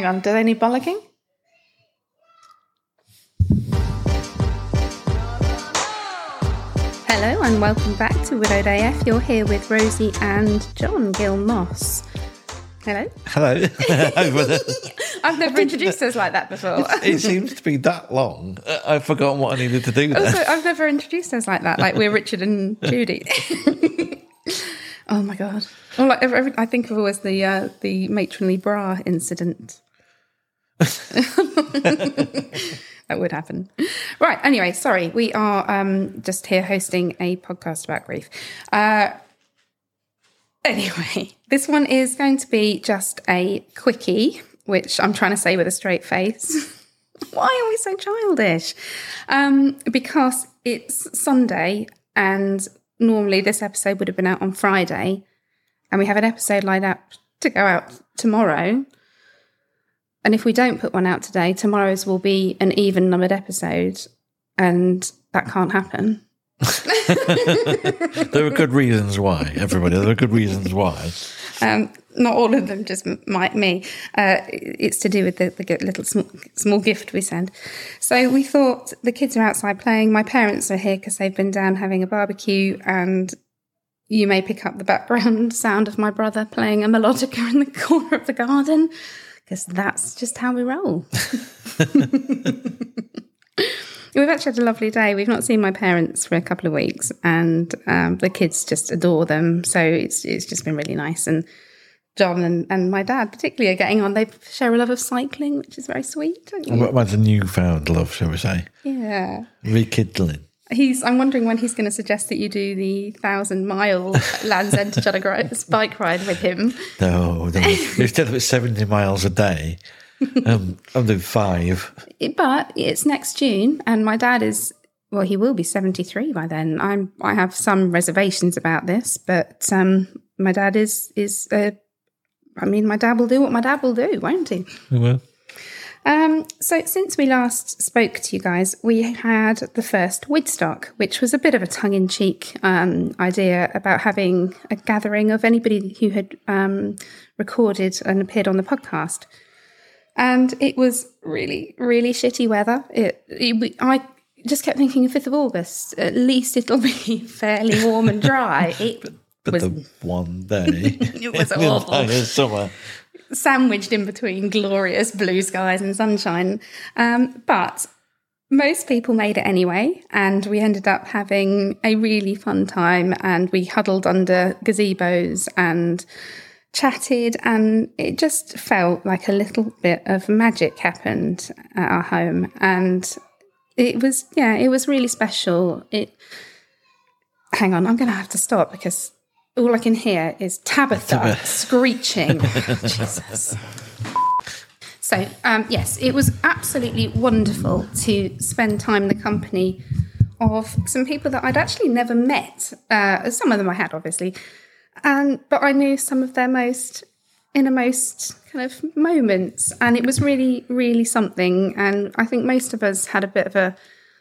Hang on, do they need bollocking? Hello and welcome back to Widowed AF. You're here with Rosie and Jon Gill Moss. Hello. Hello. I've never introduced us like that before. it seems to be that long. I've forgotten what I needed to do there. Also, I've never introduced us like that. Like we're Richard and Judy. oh my god! Well, like every, every, I think of always the uh, the matronly bra incident. that would happen. Right. Anyway, sorry. We are um, just here hosting a podcast about grief. Uh, anyway, this one is going to be just a quickie, which I'm trying to say with a straight face. Why are we so childish? Um, because it's Sunday, and normally this episode would have been out on Friday, and we have an episode lined up to go out tomorrow. And if we don't put one out today, tomorrow's will be an even numbered episode, and that can't happen. there are good reasons why, everybody. There are good reasons why. Um, not all of them, just my, me. Uh, it's to do with the, the little small, small, gift we send. So we thought the kids are outside playing. My parents are here because they've been down having a barbecue, and you may pick up the background sound of my brother playing a melodica in the corner of the garden because that's just how we roll. We've actually had a lovely day. We've not seen my parents for a couple of weeks, and um, the kids just adore them. So it's it's just been really nice. And Jon and, and my dad, particularly, are getting on. They share a love of cycling, which is very sweet. Don't you? What about a newfound love, shall we say? Yeah, rekindling. He's. I'm wondering when he's going to suggest that you do the thousand mile Land's End to bike ride with him. No, no. instead of seventy miles a day, um, I'll do five. But it's next June, and my dad is well, he will be seventy three by then. I'm. I have some reservations about this, but um, my dad is is. Uh, I mean, my dad will do what my dad will do, won't he? He will. Um, so, since we last spoke to you guys, we had the first Widstock, which was a bit of a tongue in cheek um, idea about having a gathering of anybody who had um, recorded and appeared on the podcast. And it was really, really shitty weather. It, it, I just kept thinking 5th of August, at least it'll be fairly warm and dry. It but was, the one day it was awful. summer sandwiched in between glorious blue skies and sunshine. Um, but most people made it anyway, and we ended up having a really fun time. And we huddled under gazebos and chatted, and it just felt like a little bit of magic happened at our home. And it was, yeah, it was really special. It. Hang on, I'm going to have to stop because all I can hear is Tabitha, Tabitha. screeching. Jesus. So, um, yes, it was absolutely wonderful to spend time in the company of some people that I'd actually never met. Uh, some of them I had, obviously, and but I knew some of their most innermost kind of moments, and it was really, really something. And I think most of us had a bit of a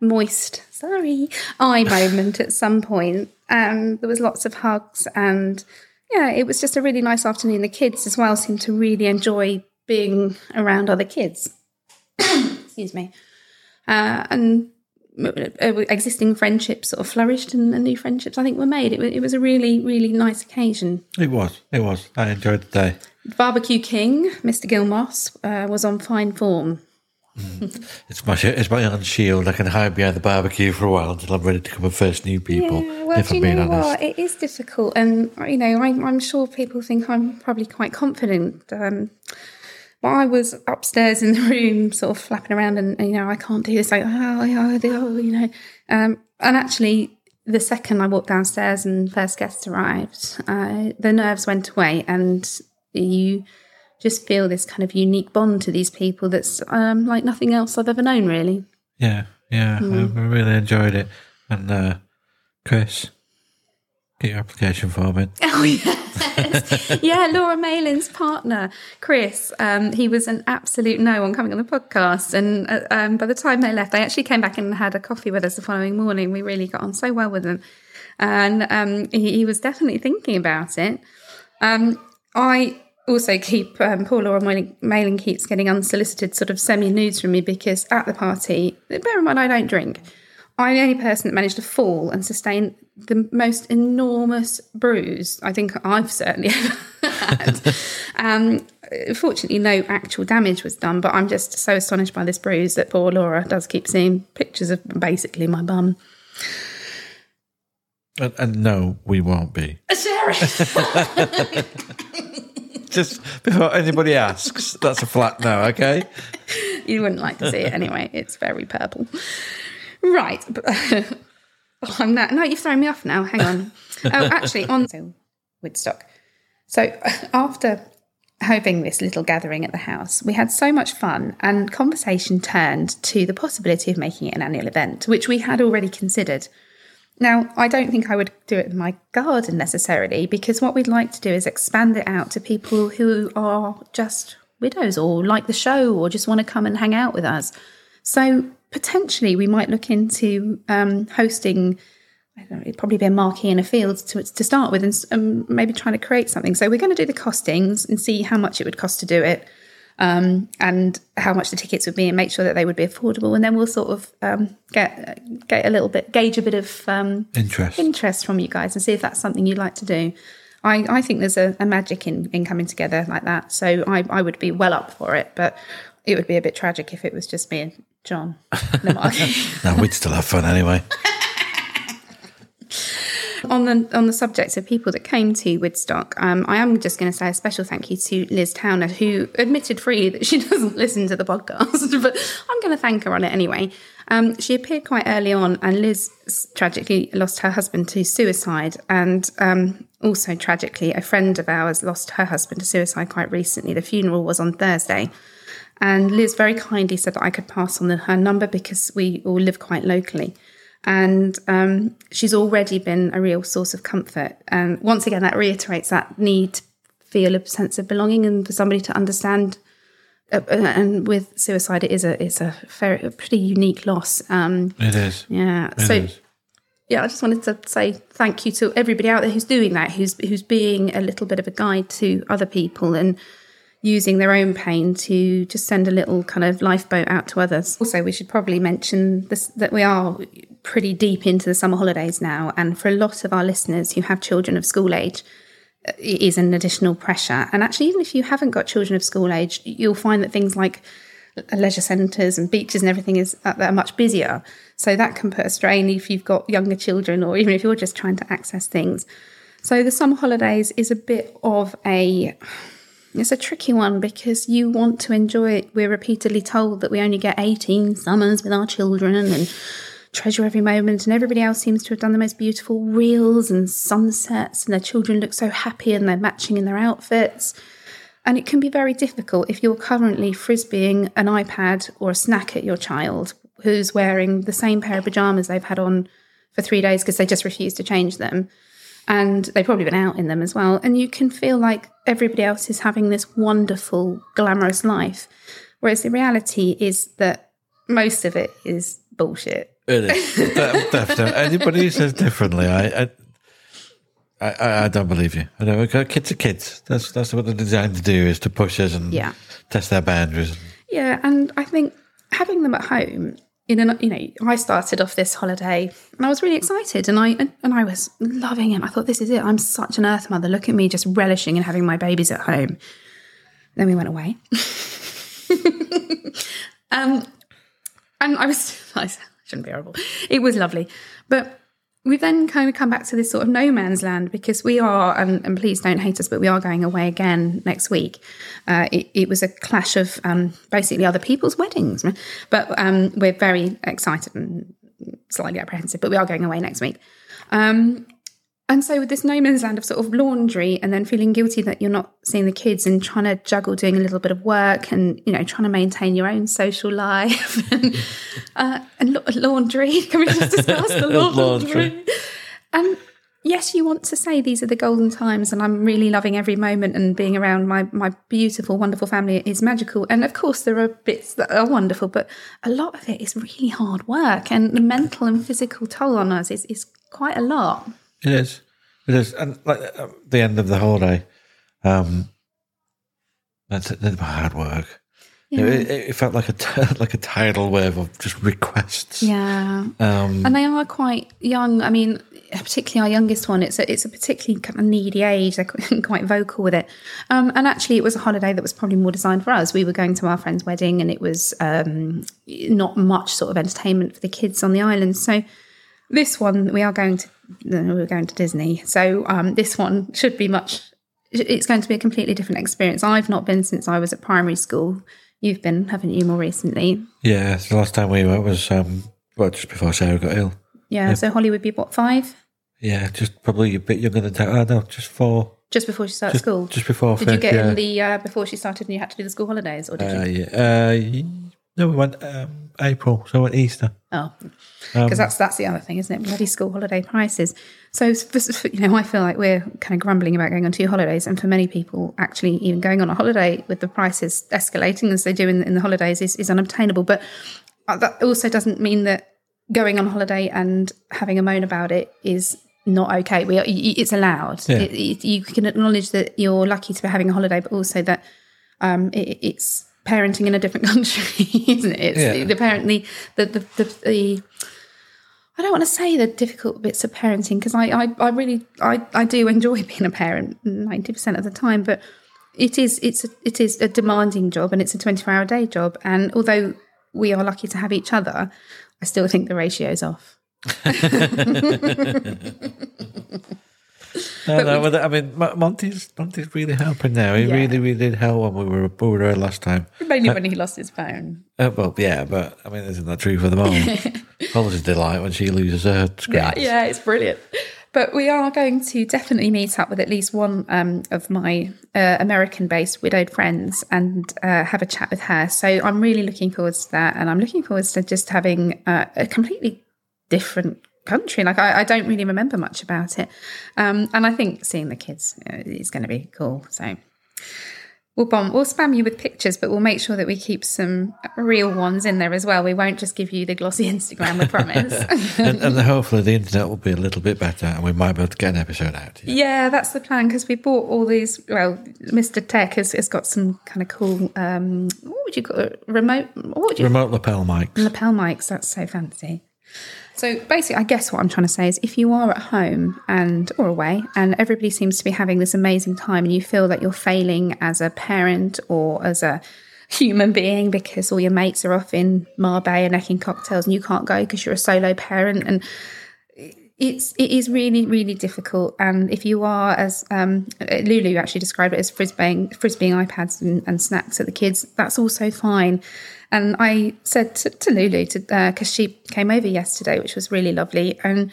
moist, sorry, eye moment at some point. Um, there was lots of hugs, and yeah, it was just a really nice afternoon. The kids as well seemed to really enjoy being around other kids. Excuse me, uh, and uh, existing friendships sort of flourished, and, and new friendships I think were made. It, it was a really, really nice occasion. It was. It was. I enjoyed the day. Barbecue King, Mr. Gilmoss, uh, was on fine form. Mm. It's my it's my own shield. I can hide behind the barbecue for a while until I'm ready to come and face new people. Yeah, well, if I'm you being know honest. what? It is difficult, and you know, I, I'm sure people think I'm probably quite confident. Um, but I was upstairs in the room, sort of flapping around, and, and you know, I can't do this. Like, oh, oh, oh you know, um, and actually, the second I walked downstairs and first guests arrived, uh, the nerves went away, and you just feel this kind of unique bond to these people that's um, like nothing else I've ever known, really. Yeah, yeah, Mm. I really enjoyed it. And uh, Chris, get your application form in. Oh yes, yeah. Laura Malin's partner, Chris. Um, he was an absolute no on coming on the podcast, and uh, um, by the time they left, they actually came back and had a coffee with us the following morning. We really got on so well with them, and um, he, he was definitely thinking about it. Um, I also keep um, Paul Laura Malin, Malin keeps getting unsolicited sort of semi nudes from me because at the party, bear in mind I don't drink. I'm the only person that managed to fall and sustain the most enormous bruise I think I've certainly ever had. um, fortunately, no actual damage was done, but I'm just so astonished by this bruise that poor Laura does keep seeing pictures of basically my bum. And, and no, we won't be. Sarah. Just before anybody asks, that's a flat no, okay? you wouldn't like to see it anyway. It's very purple. Right. Oh, I'm that. No, you've thrown me off now. Hang on. oh, actually, on so, Widstock. So after having this little gathering at the house, we had so much fun, and conversation turned to the possibility of making it an annual event, which we had already considered. Now, I don't think I would do it in my garden necessarily, because what we'd like to do is expand it out to people who are just widows or like the show or just want to come and hang out with us. So potentially we might look into um, hosting. I don't know, it'd probably be a marquee in a field to, to start with, and um, maybe trying to create something. So we're going to do the costings and see how much it would cost to do it, um, and how much the tickets would be, and make sure that they would be affordable. And then we'll sort of um, get get a little bit gauge a bit of um, Interest. interest from you guys and see if that's something you'd like to do. I, I think there's a, a magic in, in coming together like that. So I, I would be well up for it, but it would be a bit tragic if it was just me and Jon. No, we'd still have fun anyway. on the on the subject of people that came to Widstock, um, I am just going to say a special thank you to Liz Towner, who admitted freely that she doesn't listen to the podcast, but I'm going to thank her on it anyway. Um, she appeared quite early on, and Liz tragically lost her husband to suicide, and um, also tragically, a friend of ours lost her husband to suicide quite recently. The funeral was on Thursday. And Liz very kindly said that I could pass on the, her number because we all live quite locally. And um, she's already been a real source of comfort. And once again, that reiterates that need to feel a sense of belonging and for somebody to understand. Uh, and with suicide, it is a it's a, very, a pretty unique loss. Um, It is. yeah. It so is. yeah, I just wanted to say thank you to everybody out there who's doing that, who's who's being a little bit of a guide to other people and using their own pain to just send a little kind of lifeboat out to others. Also, we should probably mention this that we are pretty deep into the summer holidays now, and for a lot of our listeners who have children of school age, it is an additional pressure. And actually, even if you haven't got children of school age, you'll find that things like leisure centres and beaches and everything is are much busier. So that can put a strain if you've got younger children or even if you're just trying to access things. So the summer holidays is a bit of a it's a tricky one because you want to enjoy it. We're repeatedly told that we only get 18 summers with our children and treasure every moment, and everybody else seems to have done the most beautiful reels and sunsets, and their children look so happy and they're matching in their outfits. And it can be very difficult if you're currently frisbeeing an iPad or a snack at your child who's wearing the same pair of pajamas they've had on for three days because they just refuse to change them. And they've probably been out in them as well. And you can feel like everybody else is having this wonderful, glamorous life. Whereas the reality is that most of it is bullshit. It is. Definitely. Anybody who says differently, I, I, I, I don't believe you. I don't. Kids are kids. That's that's what they're designed to do is to push us and Yeah. test their boundaries. Yeah, and I think having them at home in an you know, I started off this holiday and I was really excited and I and, and I was loving it. I thought this is it. I'm such an earth mother. Look at me just relishing and having my babies at home. Then we went away. um and I was I shouldn't be horrible. It was lovely. But we then kind of come back to this sort of no man's land because we are, and, and please don't hate us, but we are going away again next week. Uh, it, it was a clash of um, basically other people's weddings, but um, we're very excited and slightly apprehensive, but we are going away next week. Um, and so with this no man's land of sort of laundry and then feeling guilty that you're not seeing the kids and trying to juggle doing a little bit of work and, you know, trying to maintain your own social life and, uh, and la- laundry. Can we just discuss the laundry? Laundry. And yes, you want to say these are the golden times and I'm really loving every moment and being around my, my beautiful, wonderful family is magical. And of course, there are bits that are wonderful, but a lot of it is really hard work and the mental and physical toll on us is, is quite a lot. It is. It is. And like at the end of the holiday, um, That's it. That's hard work. It, it, felt like a t- like a tidal wave of just requests. Yeah. Um, and they are quite young. I mean, particularly our youngest one, it's a, it's a particularly kind of needy age. They're quite vocal with it. Um, and actually, it was a holiday that was probably more designed for us. We were going to our friend's wedding, and it was um, not much sort of entertainment for the kids on the island. So this one, we are going to we're going to Disney. So um, this one should be much. It's going to be a completely different experience. I've not been since I was at primary school. You've been, haven't you, more recently? yeah, the last time we went was um, well just before Sarah got ill. Yeah. So Holly would be what five? Yeah, just probably a bit younger than that. Oh no, just four. Just before she started Just, school. just before. Did you get yeah. in the uh, before she started and you had to do the school holidays, or did Uh, you? yeah. Uh, no, we went um, April, so we went Easter. Oh, Um, because that's that's the other thing, isn't it? Bloody school holiday prices. So you know, I feel like we're kind of grumbling about going on two holidays, and for many people, actually, even going on a holiday with the prices escalating as they do in, in the holidays is, is unobtainable. But uh, that also doesn't mean that going on holiday and having a moan about it is not okay. We are, it's allowed. Yeah. It, it, you can acknowledge that you're lucky to be having a holiday, but also that um, it, it's parenting in a different country, isn't it? It's Yeah. the, apparently the the, the the I don't want to say the difficult bits of parenting because I, I I really I I do enjoy being a parent ninety percent of the time, but it is it's a, it is a demanding job and it's a twenty four hour day job. And although we are lucky to have each other, I still think the ratio's off. No, no, but I mean, Monty's Monty's really helping now. He Yeah. really, really did help when we were we were there last time. Mainly when he lost his phone. Uh, well, yeah, but I mean, isn't that true for them all? Holly's delight when she loses her screen. Yeah, yeah, it's brilliant. But we are going to definitely meet up with at least one um, of my uh, American based widowed friends and uh, have a chat with her. So I'm really looking forward to that. And I'm looking forward to just having uh, a completely different country. Like, I, I don't really remember much about it. Um, and I think seeing the kids uh, is going to be cool. So. We'll bomb. We'll spam you with pictures, but we'll make sure that we keep some real ones in there as well. We won't just give you the glossy Instagram, we promise. and, and hopefully the internet will be a little bit better, and we might be able to get an episode out. Yeah. Yeah, that's the plan because we bought all these. Well, Mr. Tech has, has got some kind of cool. Um, what would you call it? Remote? What would you Remote lapel mics. lapel mics? That's so fancy. So basically, I guess what I'm trying to say is, if you are at home and or away, and everybody seems to be having this amazing time, and you feel that you're failing as a parent or as a human being because all your mates are off in Marbella necking cocktails, and you can't go because you're a solo parent, and it's it is really really difficult. And if you are as um, lulu actually described it as frisbeeing frisbeeing ipads and, and snacks at the kids that's also fine. And i said to, to lulu because she came over yesterday which was really lovely. And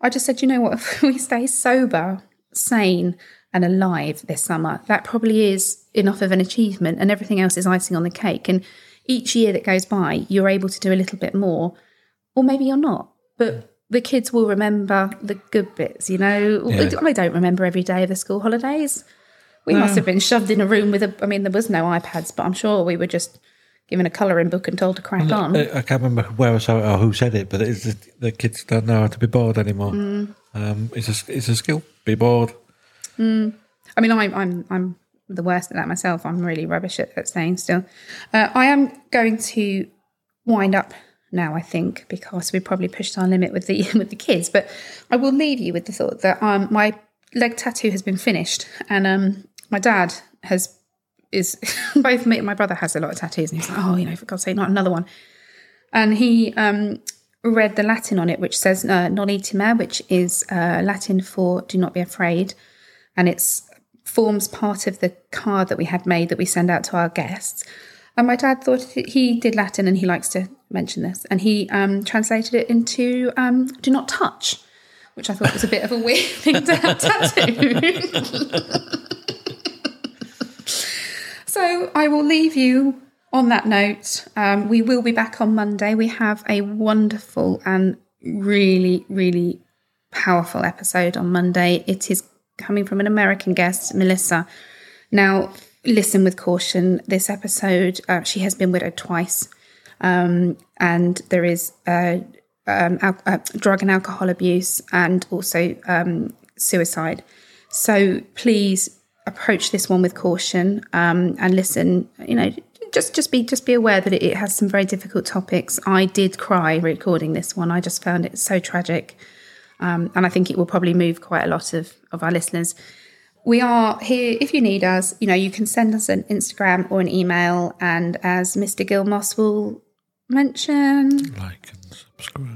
i just said you know what? If we stay sober sane and alive this summer that probably is enough of an achievement and everything else is icing on the cake. And each year that goes by you're able to do a little bit more. Or maybe you're not. But the kids will remember the good bits, you know. Yeah. I don't remember every day of the school holidays. We must have been shoved in a room with a. I mean, there was no iPads, but I'm sure we were just given a colouring book and told to crack on. I, I can't remember where I saw it or who said it, but it's the, the kids don't know how to be bored anymore. Mm. Um, it's a it's a skill. Be bored. I mean, I'm I'm I'm the worst at that myself. I'm really rubbish at, at staying still. Uh, I am going to wind up now, I think, because we probably pushed our limit with the with the kids. But I will leave you with the thought that um, my leg tattoo has been finished, and um, my dad has is both me and my brother has a lot of tattoos, and he's like, oh, you know, for God's sake, not another one. And he um, read the Latin on it, which says uh, "non timere," which is uh, Latin for "do not be afraid," and it's forms part of the card that we had made that we send out to our guests. And my dad thought he did Latin and he likes to mention this. And he um, translated it into um, do not touch, which I thought was a bit of a weird thing to have tattooed. so I will leave you on that note. Um, we will be back on Monday. We have a wonderful and really, really powerful episode on Monday. It is coming from an American guest, Melissa. Now, listen with caution. This episode, uh, she has been widowed twice, um, and there is uh, um, al- uh, drug and alcohol abuse, and also um, suicide. So please approach this one with caution um, and listen. You know, just just be just be aware that it, has some very difficult topics. I did cry recording this one. I just found it so tragic, um, and I think it will probably move quite a lot of of our listeners. We are here if you need us. You know, you can send us an Instagram or an email, and as Mr. Gilmoss will mention, Like and subscribe.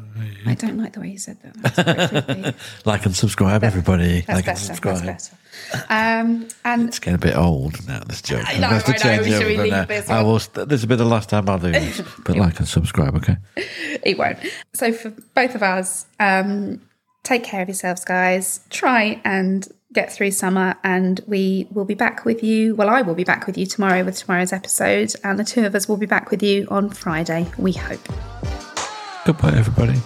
I don't like the way you said that. Like and subscribe, everybody. That's like better. and subscribe. That's better. Um, and It's getting a bit old now, this joke. I know, I'm going to I know, change should it we leave this I will, st- this will be the last time I'll do this. But like and subscribe, okay? it won't. So for both of us, um, take care of yourselves, guys. Try and get through summer, and we will be back with you. Well, I will be back with you tomorrow with tomorrow's episode, and the two of us will be back with you on Friday. We hope. Goodbye, everybody.